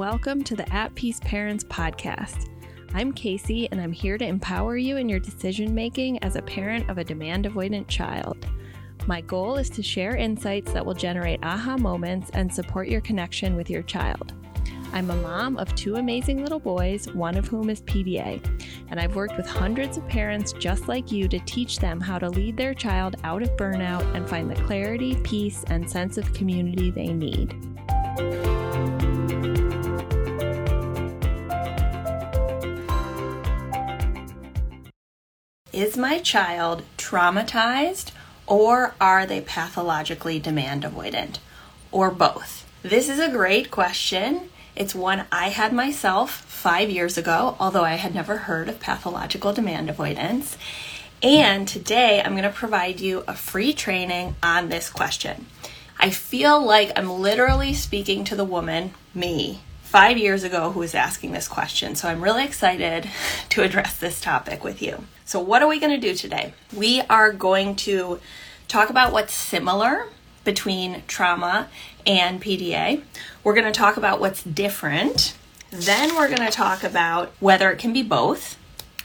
welcome to the At Peace Parents podcast. I'm Casey, and I'm here to empower you in your decision making as a parent of a demand avoidant child. My goal is to share insights that will generate aha moments and support your connection with your child. I'm a mom of two amazing little boys, one of whom is PDA, and I've worked with hundreds of parents just like you to teach them how to lead their child out of burnout and find the clarity, peace, and sense of community they need. Is my child traumatized or are they pathologically demand avoidant? Or both? This is a great question it's one I had myself five years ago, although I had never heard of pathological demand avoidance. And today I'm going to provide you a free training on this question. I feel like I'm literally speaking to the woman, me, five years ago who was asking this question. So I'm really excited to address this topic with you. So, what are we going to do today? We are going to talk about what's similar between trauma and PDA. We're going to talk about what's different. Then we're going to talk about whether it can be both,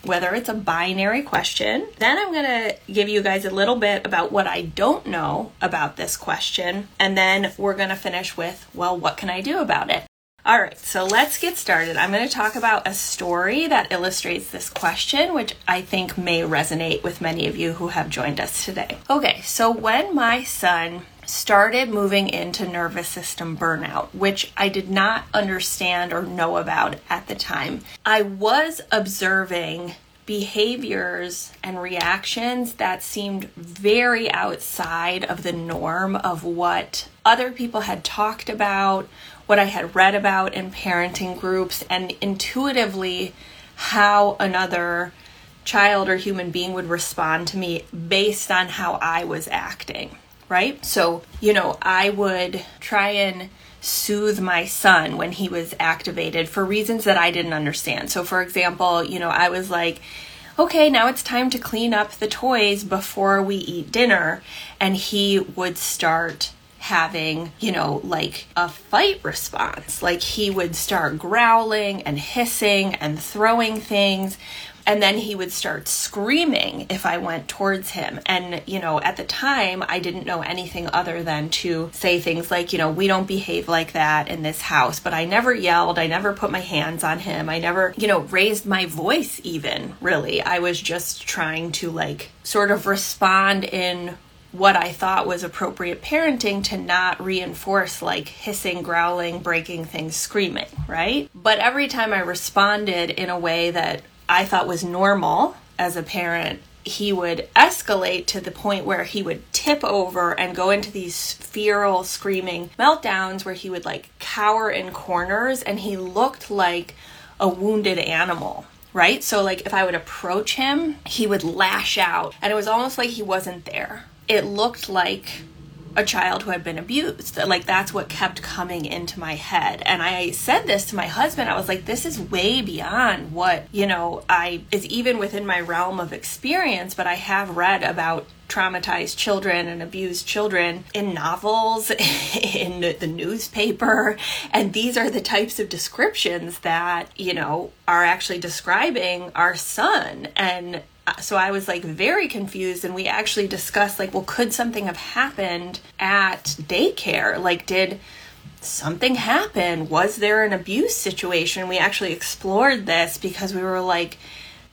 whether it's a binary question. Then I'm going to give you guys a little bit about what I don't know about this question. And then we're going to finish with, well, what can I do about it? All right, so let's get started. I'm going to talk about a story that illustrates this question, which I think may resonate with many of you who have joined us today. Okay, so when my son started moving into nervous system burnout, which I did not understand or know about at the time. I was observing behaviors and reactions that seemed very outside of the norm of what other people had talked about, what I had read about in parenting groups, and intuitively how another child or human being would respond to me based on how I was acting right? So, you know, I would try and soothe my son when he was activated for reasons that I didn't understand. So, for example, you know, I was like, okay, now it's time to clean up the toys before we eat dinner. And he would start having, you know, like a fight response. Like he would start growling and hissing and throwing things and then he would start screaming if I went towards him. And, you know, at the time, I didn't know anything other than to say things like, you know, we don't behave like that in this house. But I never yelled. I never put my hands on him. I never, you know, raised my voice even, really. I was just trying to, like, sort of respond in what I thought was appropriate parenting to not reinforce like hissing, growling, breaking things, screaming, right? But every time I responded in a way that I thought was normal as a parent, he would escalate to the point where he would tip over and go into these feral screaming meltdowns where he would like cower in corners and he looked like a wounded animal right? So, like, if I would approach him, he would lash out, and it was almost like he wasn't there. It looked like a child who had been abused. Like that's what kept coming into my head. And I said this to my husband. I was like, this is way beyond what, you know, I is even within my realm of experience, but I have read about traumatized children and abused children in novels, in the newspaper. And these are the types of descriptions that, you know, are actually describing our son. And Uh, so I was like very confused and we actually discussed like well could something have happened at daycare like did something happen was there an abuse situation we actually explored this because we were like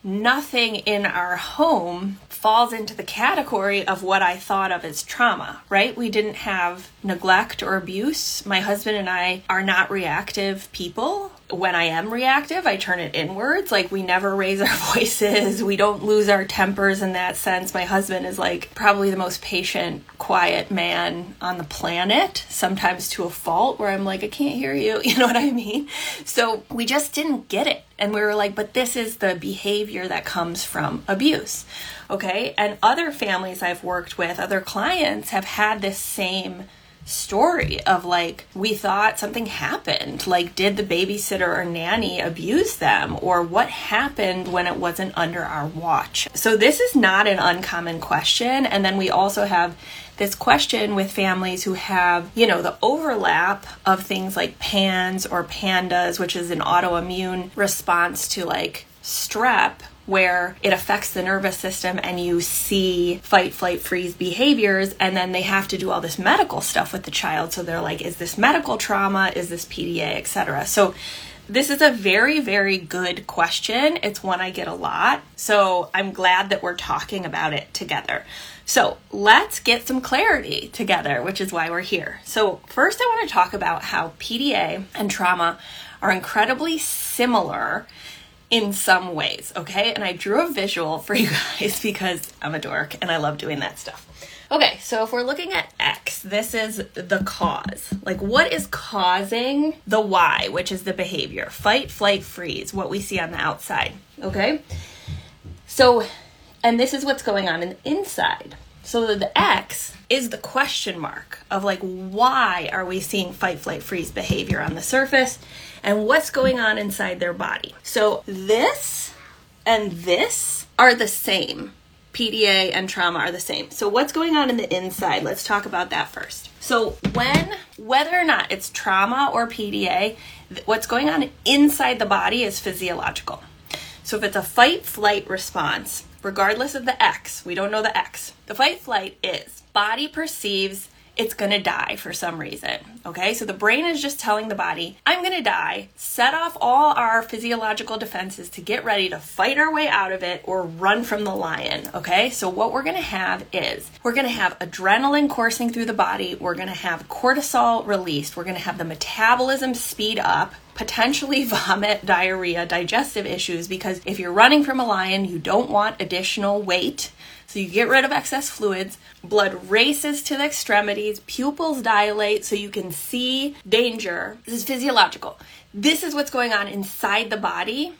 nothing in our home falls into the category of what I thought of as trauma, right? We didn't have neglect or abuse. My husband and I are not reactive people when I am reactive, I turn it inwards. Like we never raise our voices. We don't lose our tempers in that sense. My husband is like probably the most patient, quiet man on the planet, sometimes to a fault where I'm like, I can't hear you. You know what I mean? So we just didn't get it. And we were like, but this is the behavior that comes from abuse. Okay. And other families I've worked with, other clients have had this same story of like we thought something happened. Like did the babysitter or nanny abuse them? Or what happened when it wasn't under our watch? So this is not an uncommon question. And then we also have this question with families who have, you know, the overlap of things like PANS or PANDAS, which is an autoimmune response to like strep where it affects the nervous system and you see fight, flight, freeze behaviors, and then they have to do all this medical stuff with the child. So they're like, is this medical trauma? Is this PDA, etc. So this is a very, very good question. It's one I get a lot. So I'm glad that we're talking about it together. So let's get some clarity together, which is why we're here. So, first, I want to talk about how PDA and trauma are incredibly similar in some ways, okay? And I drew a visual for you guys because I'm a dork and I love doing that stuff. Okay, so if we're looking at X, this is the cause. Like, what is causing the Y, which is the behavior? Fight, flight, freeze, what we see on the outside, okay? So, and this is what's going on in the inside. So the X is the question mark of like, why are we seeing fight, flight, freeze behavior on the surface? And what's going on inside their body? So this and this are the same. PDA and trauma are the same. So what's going on in the inside? Let's talk about that first. So when whether or not it's trauma or PDA, what's going on inside the body is physiological. So if it's a fight flight response, regardless of the X, we don't know the X. The fight flight is body perceives it's going to die for some reason. Okay, so the brain is just telling the body, I'm going to die, set off all our physiological defenses to get ready to fight our way out of it or run from the lion. Okay, so what we're going to have is we're going to have adrenaline coursing through the body, we're going to have cortisol released, we're going to have the metabolism speed up, potentially vomit, diarrhea, digestive issues because if you're running from a lion, you don't want additional weight. So you get rid of excess fluids, blood races to the extremities, pupils dilate so you can see danger. This is physiological. This is what's going on inside the body,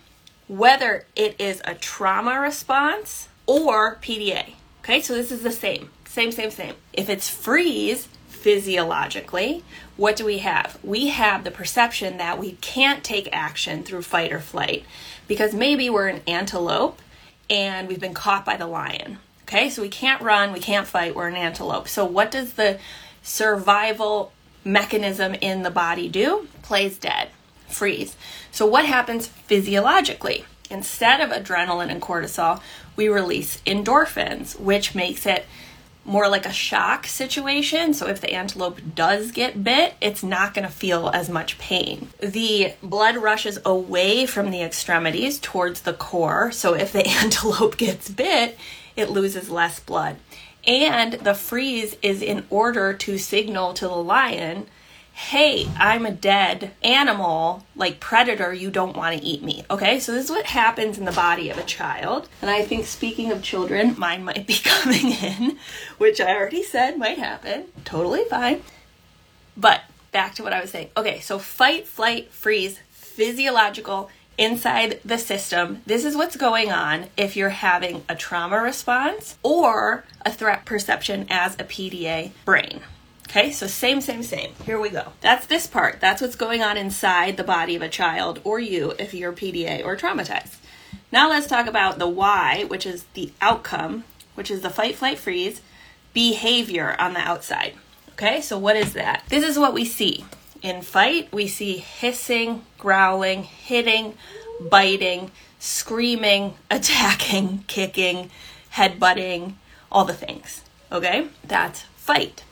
whether it is a trauma response or PDA. Okay, so this is the same. Same, same, same. If it's freeze, physiologically, what do we have? We have the perception that we can't take action through fight or flight because maybe we're an antelope and we've been caught by the lion. Okay, so we can't run, we can't fight, we're an antelope. So, what does the survival mechanism in the body do? Plays dead, freeze. So, what happens physiologically? Instead of adrenaline and cortisol, we release endorphins, which makes it more like a shock situation. So if the antelope does get bit, it's not going to feel as much pain. The blood rushes away from the extremities towards the core. So if the antelope gets bit, it loses less blood. And the freeze is in order to signal to the lion, hey, I'm a dead animal, like predator, you don't want to eat me. Okay, so this is what happens in the body of a child. And I think speaking of children, mine might be coming in, which I already said might happen. Totally fine. But back to what I was saying. Okay, so fight, flight, freeze, physiological inside the system. This is what's going on if you're having a trauma response or a threat perception as a PDA brain. Okay, so same, same, same. Here we go. That's this part. That's what's going on inside the body of a child or you if you're PDA or traumatized. Now let's talk about the why, which is the outcome, which is the fight, flight, freeze behavior on the outside. Okay, so what is that? This is what we see. In fight, we see hissing, growling, hitting, biting, screaming, attacking, kicking, headbutting, all the things. Okay? That's fight.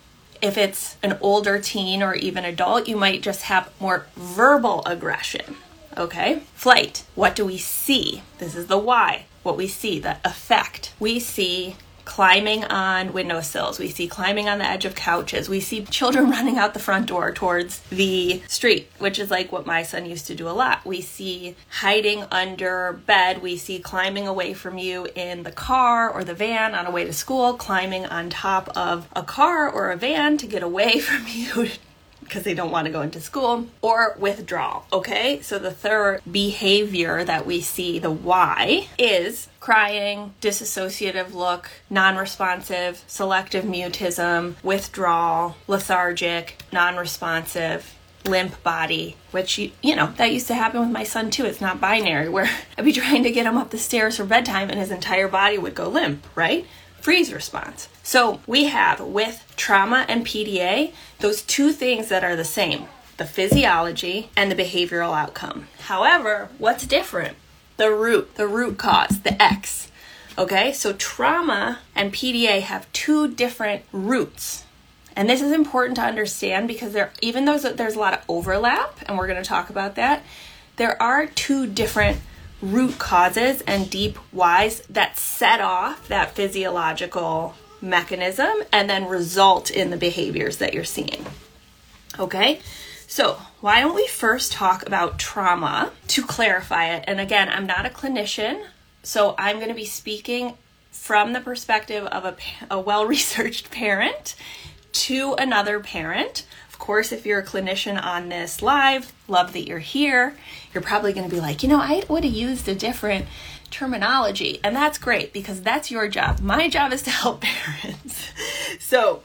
If it's an older teen or even adult, you might just have more verbal aggression. Okay? Flight. What do we see? This is the why. What we see, the effect. We see climbing on windowsills. We see climbing on the edge of couches. We see children running out the front door towards the street, which is like what my son used to do a lot. We see hiding under bed. We see climbing away from you in the car or the van on a way to school, climbing on top of a car or a van to get away from you because they don't want to go into school, or withdrawal. Okay, so the third behavior that we see, the why, is crying, disassociative look, non responsive, selective mutism, withdrawal, lethargic, non responsive, limp body, which you, you know, that used to happen with my son too. It's not binary where I'd be trying to get him up the stairs for bedtime and his entire body would go limp, right? Freeze response. So we have with trauma and PDA, those two things that are the same the physiology and the behavioral outcome. However, what's different? The root, the root cause, the X. Okay, so trauma and PDA have two different roots. And this is important to understand because there, even though there's a lot of overlap, and we're going to talk about that, there are two different root causes and deep whys that set off that physiological mechanism and then result in the behaviors that you're seeing. Okay, so why don't we first talk about trauma to clarify it? And again, I'm not a clinician, so I'm going to be speaking from the perspective of a, a well researched parent to another parent. Of course, if you're a clinician on this live, love that you're here. You're probably going to be like, you know, I would have used a different terminology. And that's great because that's your job. My job is to help parents. so,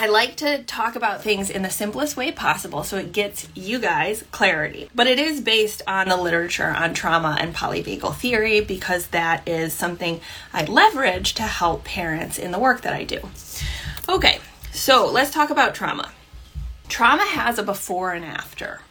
I like to talk about things in the simplest way possible so it gets you guys clarity. But it is based on the literature on trauma and polyvagal theory because that is something I leverage to help parents in the work that I do. Okay, so let's talk about trauma. Trauma has a before and after.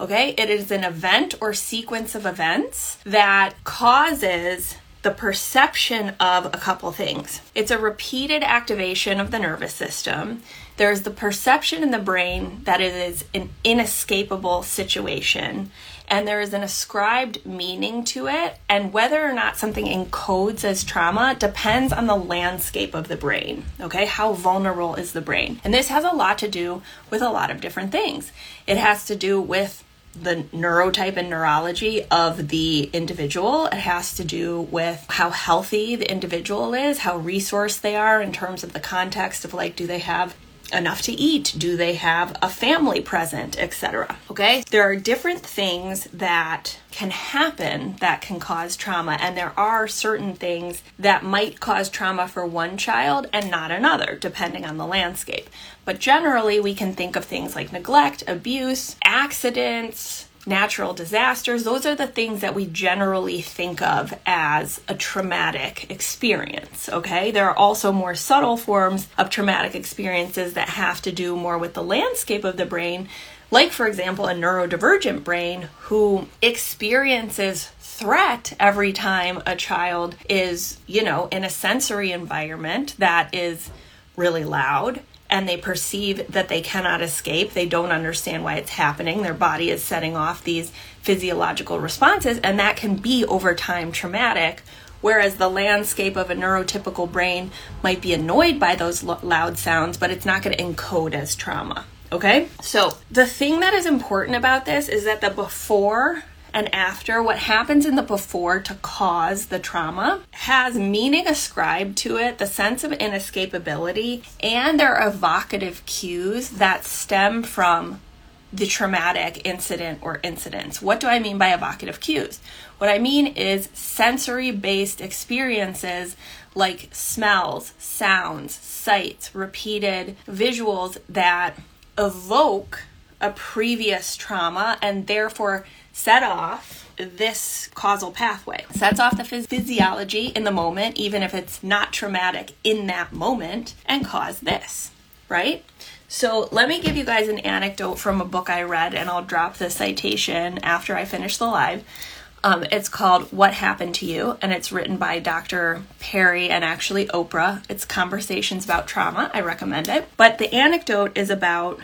Okay, it is an event or sequence of events that causes the perception of a couple things. It's a repeated activation of the nervous system. There's the perception in the brain that it is an inescapable situation and there is an ascribed meaning to it. And whether or not something encodes as trauma depends on the landscape of the brain. Okay, how vulnerable is the brain? And this has a lot to do with a lot of different things. It has to do with the neurotype and neurology of the individual. It has to do with how healthy the individual is, how resourced they are in terms of the context of like, do they have enough to eat? Do they have a family present, etc. Okay? There are different things that can happen that can cause trauma and there are certain things that might cause trauma for one child and not another depending on the landscape. But generally we can think of things like neglect, abuse, accidents, natural disasters, those are the things that we generally think of as a traumatic experience, okay? There are also more subtle forms of traumatic experiences that have to do more with the landscape of the brain, like, for example, a neurodivergent brain who experiences threat every time a child is, you know, in a sensory environment that is really loud and they perceive that they cannot escape. They don't understand why it's happening. Their body is setting off these physiological responses, and that can be over time traumatic. Whereas the landscape of a neurotypical brain might be annoyed by those loud sounds, but it's not going to encode as trauma. Okay? So, the thing that is important about this is that the before and after, what happens in the before to cause the trauma, has meaning ascribed to it, the sense of inescapability, and there are evocative cues that stem from the traumatic incident or incidents. What do I mean by evocative cues? What I mean is sensory based experiences like smells, sounds, sights, repeated visuals that evoke a previous trauma and therefore set off this causal pathway. Sets off the physiology in the moment, even if it's not traumatic in that moment, and cause this, right? So let me give you guys an anecdote from a book I read, and I'll drop the citation after I finish the live. Um, it's called What Happened to You, and it's written by Dr. Perry and actually Oprah. It's Conversations About Trauma. I recommend it. But the anecdote is about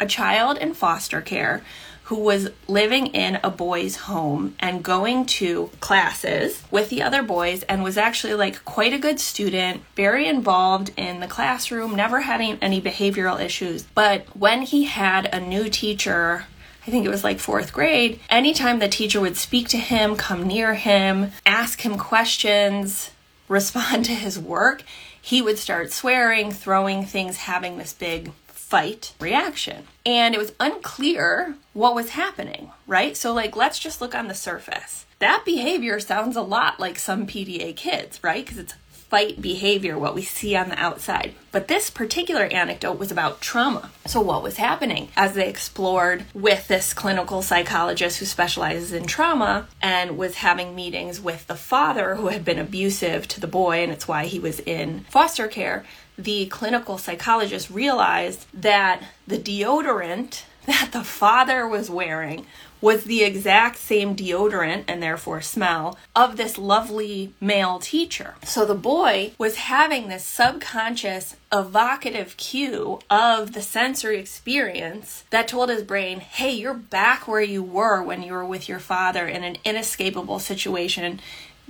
a child in foster care who was living in a boys' home and going to classes with the other boys and was actually like quite a good student, very involved in the classroom, never had any, any behavioral issues. But when he had a new teacher, I think it was like fourth grade, anytime the teacher would speak to him, come near him, ask him questions, respond to his work, he would start swearing, throwing things, having this big fight reaction. And it was unclear what was happening, right? So, like, let's just look on the surface. That behavior sounds a lot like some PDA kids, right? Because it's fight behavior, what we see on the outside. But this particular anecdote was about trauma. So, what was happening as they explored with this clinical psychologist who specializes in trauma and was having meetings with the father who had been abusive to the boy, and it's why he was in foster care? The clinical psychologist realized that the deodorant that the father was wearing was the exact same deodorant and therefore smell of this lovely male teacher. So the boy was having this subconscious evocative cue of the sensory experience that told his brain, hey, you're back where you were when you were with your father in an inescapable situation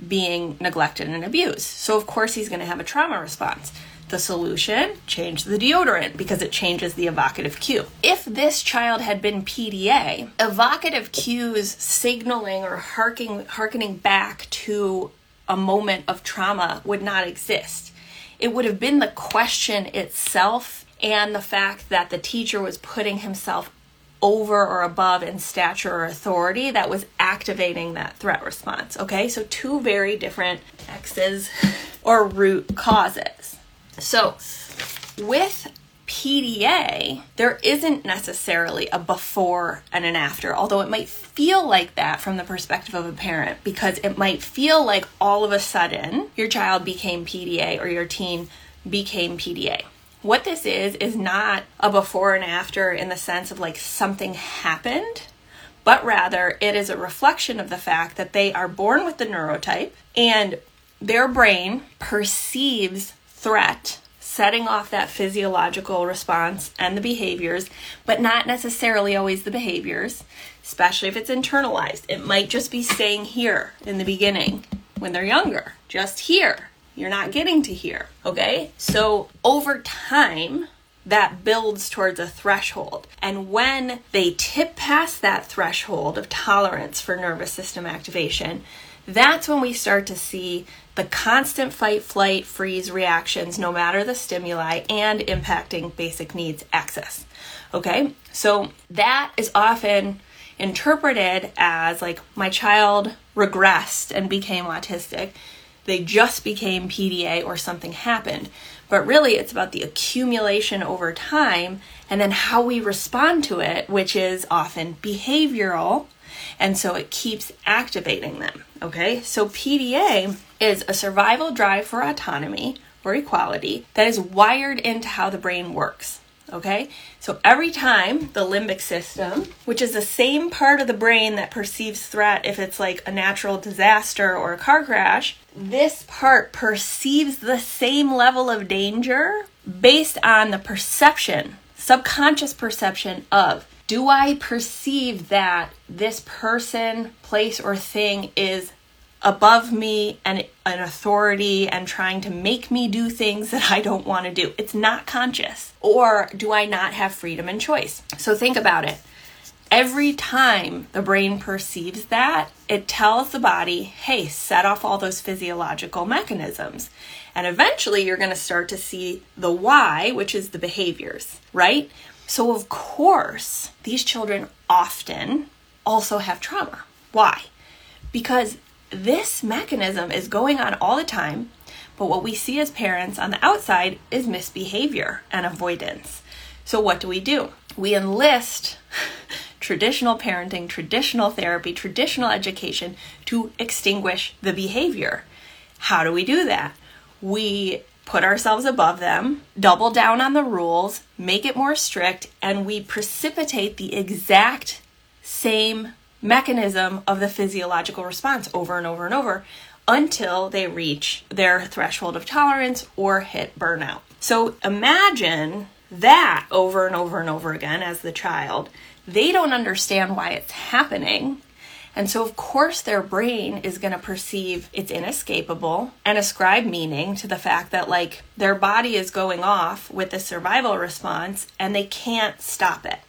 being neglected and abused. So, of course, he's going to have a trauma response. The solution change the deodorant because it changes the evocative cue. If this child had been PDA, evocative cues signaling or harking, harkening back to a moment of trauma would not exist. It would have been the question itself and the fact that the teacher was putting himself over or above in stature or authority that was activating that threat response. Okay, so two very different X's or root causes. So, with PDA, there isn't necessarily a before and an after, although it might feel like that from the perspective of a parent because it might feel like all of a sudden your child became PDA or your teen became PDA. What this is, is not a before and after in the sense of like something happened, but rather it is a reflection of the fact that they are born with the neurotype and their brain perceives threat, setting off that physiological response and the behaviors, but not necessarily always the behaviors, especially if it's internalized. It might just be staying here in the beginning when they're younger, just here. You're not getting to here, okay? So over time, that builds towards a threshold. And when they tip past that threshold of tolerance for nervous system activation, that's when we start to see the constant fight, flight, freeze reactions, no matter the stimuli, and impacting basic needs access. Okay, so that is often interpreted as like my child regressed and became autistic. They just became PDA or something happened. But really, it's about the accumulation over time and then how we respond to it, which is often behavioral and so it keeps activating them. Okay, so PDA is a survival drive for autonomy or equality that is wired into how the brain works. Okay, so every time the limbic system, which is the same part of the brain that perceives threat if it's like a natural disaster or a car crash, this part perceives the same level of danger based on the perception, subconscious perception of do I perceive that this person, place, or thing is above me and an authority and trying to make me do things that I don't want to do? It's not conscious. Or do I not have freedom and choice? So think about it. Every time the brain perceives that, it tells the body, hey, set off all those physiological mechanisms. And eventually you're going to start to see the why, which is the behaviors, right? So, of course, these children often also have trauma. Why? Because this mechanism is going on all the time, but what we see as parents on the outside is misbehavior and avoidance. So, what do we do? We enlist traditional parenting, traditional therapy, traditional education to extinguish the behavior. How do we do that? We put ourselves above them, double down on the rules, make it more strict, and we precipitate the exact same mechanism of the physiological response over and over and over until they reach their threshold of tolerance or hit burnout. So imagine that over and over and over again as the child. They don't understand why it's happening and so, of course, their brain is going to perceive it's inescapable and ascribe meaning to the fact that, like, their body is going off with the survival response and they can't stop it.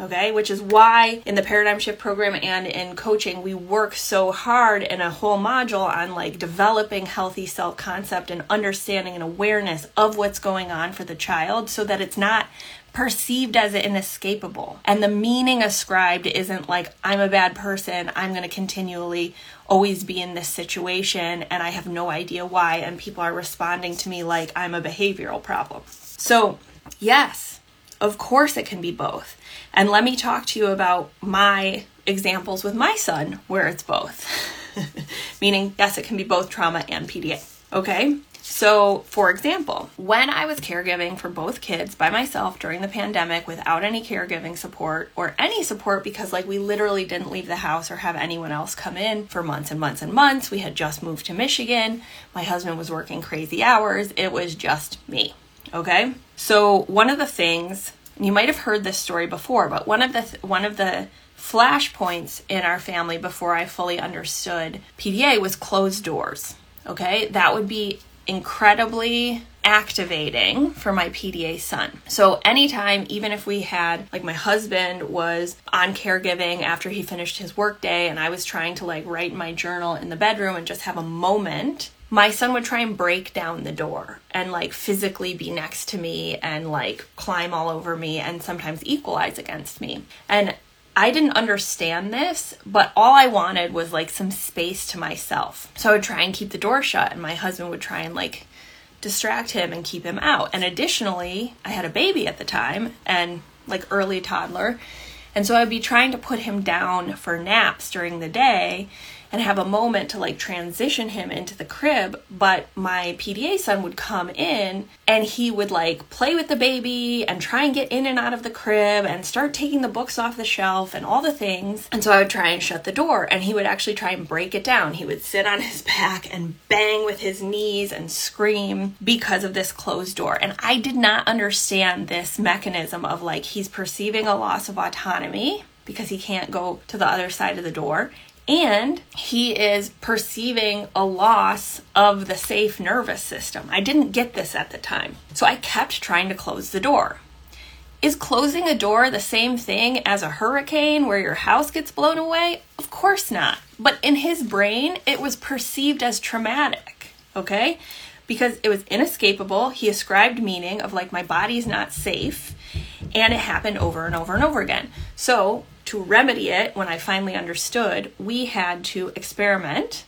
Okay, which is why in the paradigm shift program and in coaching, we work so hard in a whole module on like developing healthy self concept and understanding and awareness of what's going on for the child so that it's not perceived as inescapable. And the meaning ascribed isn't like, I'm a bad person, I'm going to continually always be in this situation and I have no idea why, and people are responding to me like I'm a behavioral problem. So, yes, of course it can be both. And let me talk to you about my examples with my son where it's both. Meaning, yes, it can be both trauma and PDA. Okay? So, for example, when I was caregiving for both kids by myself during the pandemic without any caregiving support or any support because, like, we literally didn't leave the house or have anyone else come in for months and months and months, we had just moved to Michigan. My husband was working crazy hours. It was just me. Okay? So, one of the things, you might have heard this story before, but one of the, th- one of the, flashpoints in our family before I fully understood PDA was closed doors. Okay, that would be incredibly activating for my PDA son. So anytime even if we had like my husband was on caregiving after he finished his workday and I was trying to like write my journal in the bedroom and just have a moment my son would try and break down the door and like physically be next to me and like climb all over me and sometimes equalize against me. And I didn't understand this, but all I wanted was like some space to myself. So I would try and keep the door shut, and my husband would try and like distract him and keep him out. And additionally, I had a baby at the time and like early toddler. And so I'd be trying to put him down for naps during the day and have a moment to like transition him into the crib. But my PDA son would come in and he would like play with the baby and try and get in and out of the crib and start taking the books off the shelf and all the things. And so I would try and shut the door and he would actually try and break it down. He would sit on his back and bang with his knees and scream because of this closed door. And I did not understand this mechanism of like he's perceiving a loss of autonomy because he can't go to the other side of the door and he is perceiving a loss of the safe nervous system. I didn't get this at the time. So I kept trying to close the door. Is closing a door the same thing as a hurricane where your house gets blown away? Of course not. But in his brain, it was perceived as traumatic, okay? Because it was inescapable. He ascribed meaning of like, my body's not safe. And it happened over and over and over again. So to remedy it, when I finally understood, we had to experiment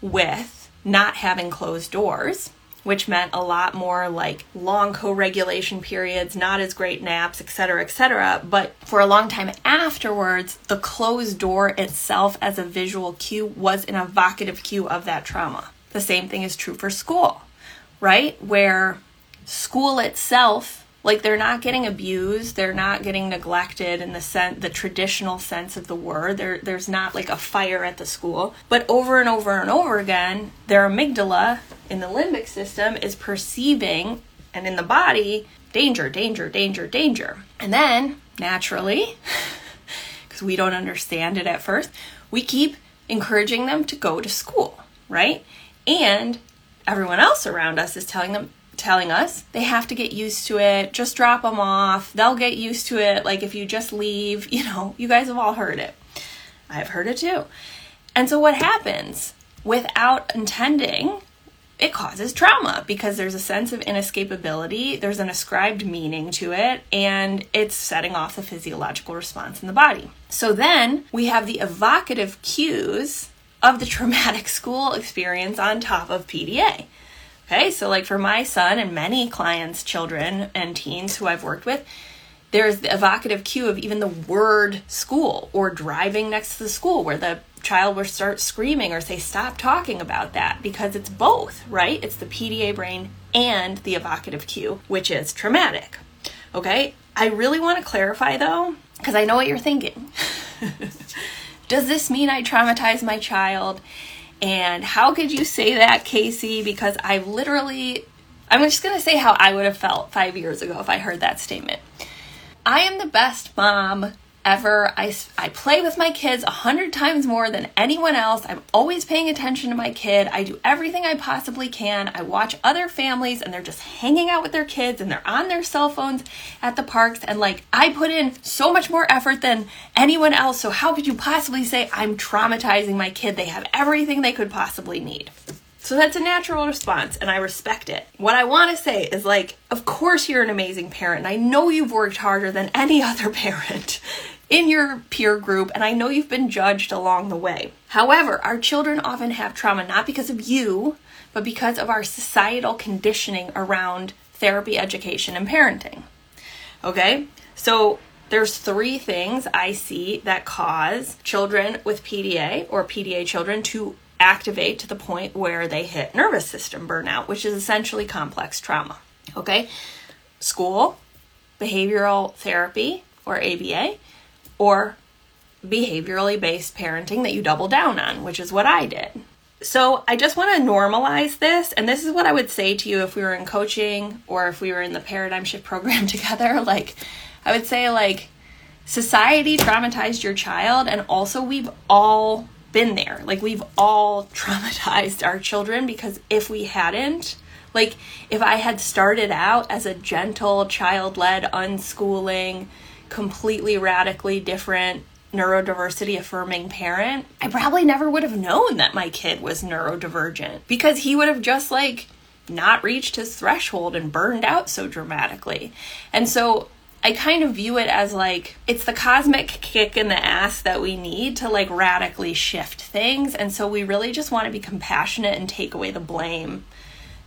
with not having closed doors, which meant a lot more like long co regulation periods, not as great naps, etc., etc. But for a long time afterwards, the closed door itself as a visual cue was an evocative cue of that trauma. The same thing is true for school, right? Where school itself like they're not getting abused they're not getting neglected in the sense the traditional sense of the word. There there's not like a fire at the school. But over and over and over again their amygdala in the limbic system is perceiving and in the body danger danger danger danger. And then naturally because we don't understand it at first we keep encouraging them to go to school right? And everyone else around us is telling them telling us they have to get used to it. Just drop them off. They'll get used to it. Like if you just leave, you know, you guys have all heard it. I've heard it too. And so what happens without intending? It causes trauma because there's a sense of inescapability, there's an ascribed meaning to it, and it's setting off the physiological response in the body. So then we have the evocative cues of the traumatic school experience on top of PDA. Okay, so like for my son and many clients, children and teens who I've worked with, there's the evocative cue of even the word school or driving next to the school where the child will start screaming or say, Stop talking about that because it's both, right? It's the PDA brain and the evocative cue, which is traumatic. Okay, I really want to clarify though, because I know what you're thinking. Does this mean I traumatize my child? And how could you say that, Casey? Because I literally, I'm just going to say how I would have felt five years ago if I heard that statement. I am the best mom ever. I, I play with my kids a hundred times more than anyone else. I'm always paying attention to my kid. I do everything I possibly can. I watch other families and they're just hanging out with their kids and they're on their cell phones at the parks. And like, I put in so much more effort than anyone else. So, how could you possibly say I'm traumatizing my kid? They have everything they could possibly need. So that's a natural response and I respect it. What I want to say is like, of course you're an amazing parent. And I know you've worked harder than any other parent in your peer group and I know you've been judged along the way. However, our children often have trauma not because of you, but because of our societal conditioning around therapy, education, and parenting. Okay? So there's three things I see that cause children with PDA or PDA children to activate to the point where they hit nervous system burnout, which is essentially complex trauma. Okay? School, behavioral therapy or ABA, or behaviorally based parenting that you double down on, which is what I did. So I just want to normalize this. And this is what I would say to you if we were in coaching or if we were in the paradigm shift program together. Like, I would say, like, society traumatized your child, and also we've all been there. Like, we've all traumatized our children because if we hadn't, like, if I had started out as a gentle, child led, unschooling, completely radically different neurodiversity affirming parent, I probably never would have known that my kid was neurodivergent because he would have just like not reached his threshold and burned out so dramatically. And so I kind of view it as like it's the cosmic kick in the ass that we need to like radically shift things. And so we really just want to be compassionate and take away the blame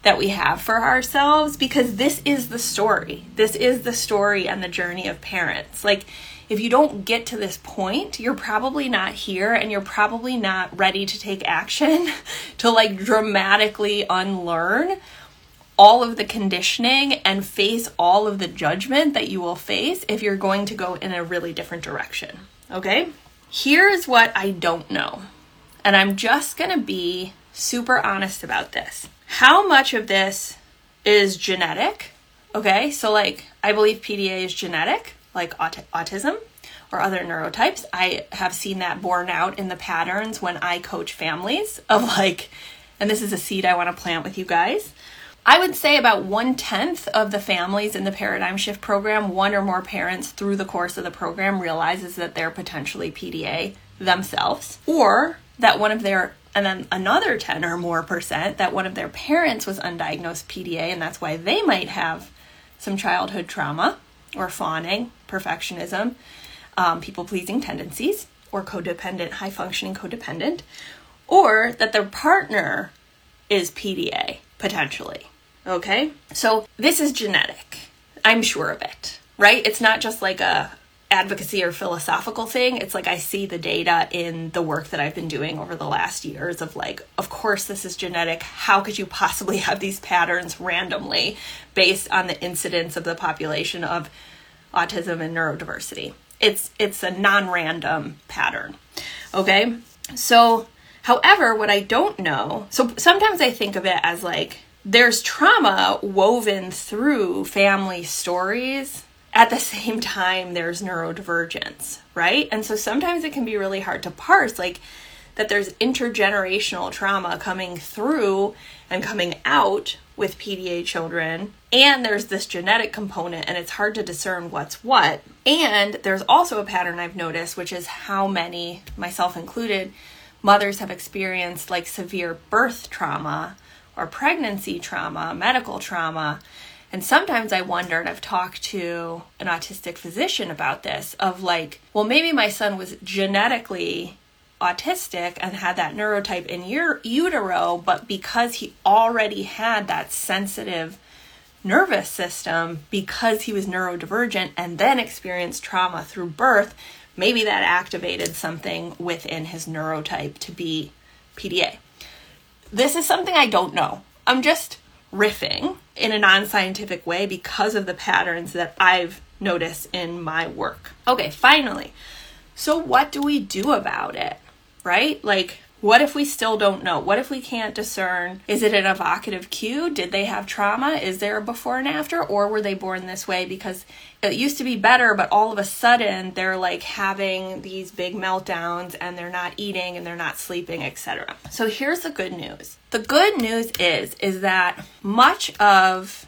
that we have for ourselves because this is the story. This is the story and the journey of parents. Like if you don't get to this point, you're probably not here and you're probably not ready to take action to like dramatically unlearn all of the conditioning and face all of the judgment that you will face if you're going to go in a really different direction. Okay? Here's what I don't know. And I'm just going to be super honest about this. How much of this is genetic? Okay? So like I believe PDA is genetic like aut- autism or other neurotypes. I have seen that borne out in the patterns when I coach families of like, and this is a seed I want to plant with you guys. I would say about one tenth of the families in the paradigm shift program, one or more parents through the course of the program realizes that they're potentially PDA themselves, or that one of their and then another 10 or more percent that one of their parents was undiagnosed PDA and that's why they might have some childhood trauma or fawning, perfectionism, um, people pleasing tendencies, or codependent, high functioning codependent, or that their partner is PDA potentially. Okay? So this is genetic. I'm sure of it, right? It's not just like a advocacy or philosophical thing. It's like I see the data in the work that I've been doing over the last years of like, of course, this is genetic. How could you possibly have these patterns randomly based on the incidence of the population of autism and neurodiversity? It's it's a non-random pattern. Okay? So, however, what I don't know, so sometimes I think of it as like there's trauma woven through family stories at the same time there's neurodivergence, right? And so sometimes it can be really hard to parse like that there's intergenerational trauma coming through and coming out with PDA children, and there's this genetic component, and it's hard to discern what's what. And there's also a pattern I've noticed, which is how many, myself included, mothers have experienced like severe birth trauma or pregnancy trauma, medical trauma, and sometimes I wonder, and I've talked to an autistic physician about this, of like, well, maybe my son was genetically autistic and had that neurotype in your utero, but because he already had that sensitive nervous system, because he was neurodivergent and then experienced trauma through birth, maybe that activated something within his neurotype to be PDA. This is something I don't know. I'm just riffing in a non scientific way because of the patterns that I've noticed in my work. Okay, finally. So, what do we do about it? Right? Like, what if we still don't know? What if we can't discern? Is it an evocative cue? Did they have trauma? Is there a before and after? Or were they born this way because it used to be better, but all of a sudden they're like having these big meltdowns and they're not eating and they're not sleeping, etc. So here's the good news. The good news is is that much of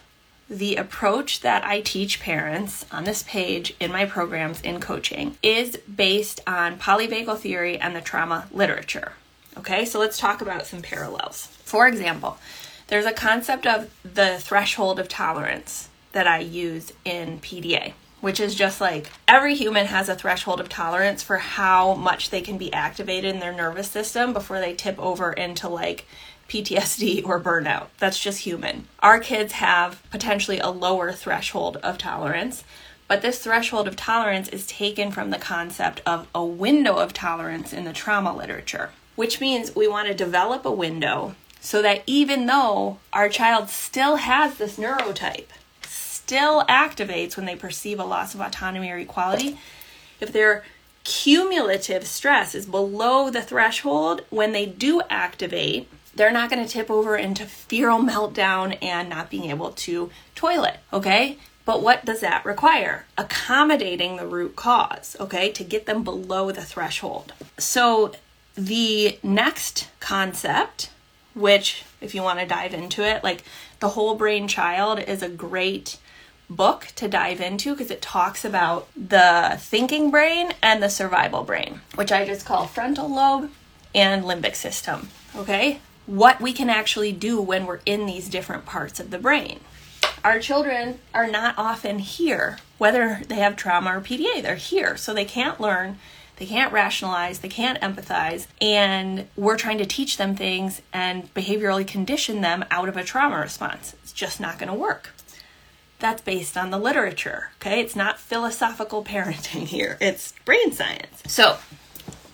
the approach that I teach parents on this page in my programs in coaching is based on polyvagal theory and the trauma literature. Okay, so let's talk about some parallels. For example, there's a concept of the threshold of tolerance that I use in PDA, which is just like every human has a threshold of tolerance for how much they can be activated in their nervous system before they tip over into like PTSD or burnout. That's just human. Our kids have potentially a lower threshold of tolerance, but this threshold of tolerance is taken from the concept of a window of tolerance in the trauma literature, which means we want to develop a window so that even though our child still has this neurotype, still activates when they perceive a loss of autonomy or equality, if their cumulative stress is below the threshold, when they do activate, they're not going to tip over into feral meltdown and not being able to toilet, okay? But what does that require? Accommodating the root cause, okay, to get them below the threshold. So the next concept, which if you want to dive into it, like the whole brain child is a great book to dive into because it talks about the thinking brain and the survival brain, which I just call frontal lobe and limbic system, okay? what we can actually do when we're in these different parts of the brain. Our children are not often here, whether they have trauma or PDA, they're here. So they can't learn, they can't rationalize, they can't empathize, and we're trying to teach them things and behaviorally condition them out of a trauma response. It's just not going to work. That's based on the literature, okay? It's not philosophical parenting here, it's brain science. So,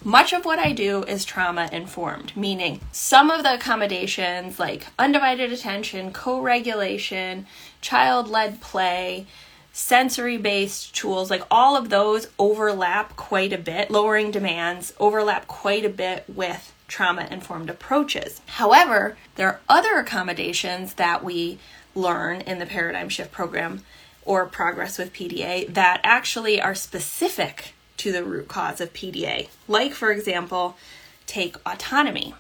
much of what I do is trauma informed, meaning some of the accommodations like undivided attention, co regulation, child led play, sensory based tools, like all of those overlap quite a bit, lowering demands overlap quite a bit with trauma informed approaches. However, there are other accommodations that we learn in the paradigm shift program or progress with PDA that actually are specific to the root cause of PDA. Like, for example, take autonomy,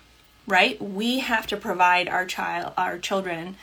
right? We have to provide our child, our children,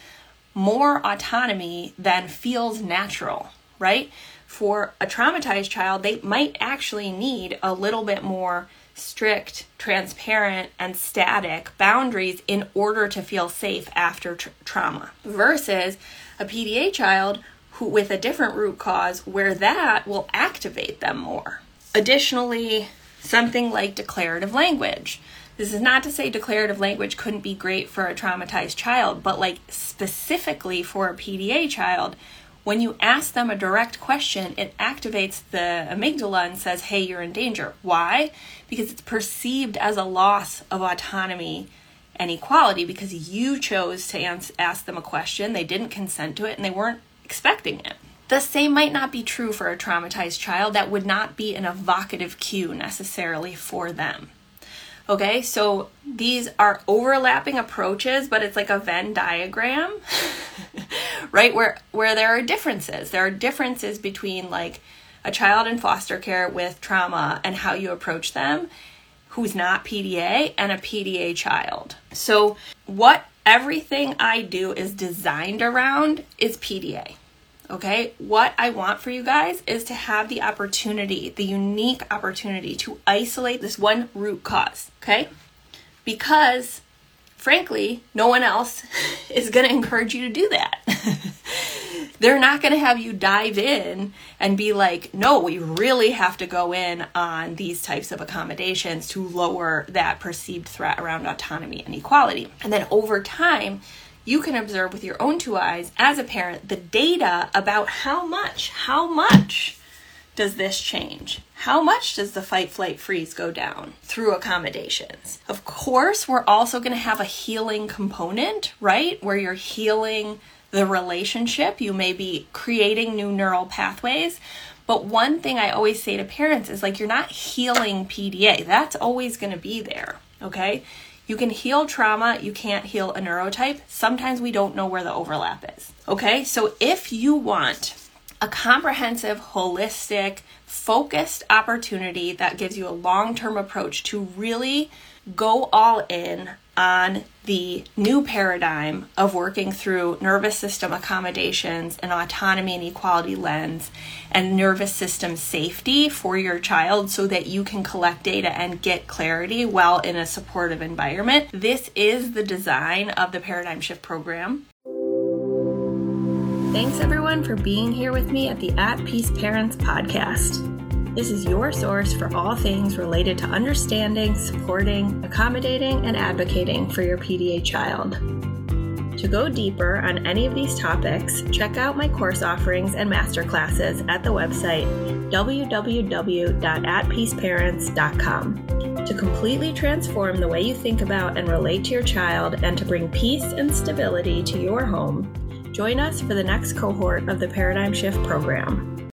more autonomy than feels natural, right? For a traumatized child, they might actually need a little bit more strict, transparent, and static boundaries in order to feel safe after tra- trauma versus a PDA child who with a different root cause where that will activate them more Additionally, something like declarative language. This is not to say declarative language couldn't be great for a traumatized child, but like specifically for a PDA child, when you ask them a direct question, it activates the amygdala and says, hey, you're in danger. Why? Because it's perceived as a loss of autonomy and equality because you chose to ask them a question, they didn't consent to it, and they weren't expecting it. The same might not be true for a traumatized child. That would not be an evocative cue necessarily for them. Okay, so these are overlapping approaches, but it's like a Venn diagram, right? Where where there are differences. There are differences between like a child in foster care with trauma and how you approach them who's not PDA and a PDA child. So what everything I do is designed around is PDA. Okay, what I want for you guys is to have the opportunity, the unique opportunity to isolate this one root cause. Okay, because frankly, no one else is going to encourage you to do that. They're not going to have you dive in and be like, no, we really have to go in on these types of accommodations to lower that perceived threat around autonomy and equality. And then over time, you can observe with your own two eyes as a parent the data about how much, how much does this change? How much does the fight, flight, freeze go down through accommodations? Of course, we're also going to have a healing component, right? Where you're healing the relationship. You may be creating new neural pathways. But one thing I always say to parents is like, you're not healing PDA. That's always going to be there, okay? You can heal trauma, you can't heal a neurotype. Sometimes we don't know where the overlap is. Okay, so if you want a comprehensive, holistic, focused opportunity that gives you a long term approach to really go all in on the new paradigm of working through nervous system accommodations and autonomy and equality lens and nervous system safety for your child so that you can collect data and get clarity while in a supportive environment. This is the design of the Paradigm Shift program. Thanks everyone for being here with me at the At Peace Parents podcast. This is your source for all things related to understanding, supporting, accommodating, and advocating for your PDA child. To go deeper on any of these topics, check out my course offerings and masterclasses at the website www.atpeaceparents.com. To completely transform the way you think about and relate to your child and to bring peace and stability to your home, join us for the next cohort of the Paradigm Shift program.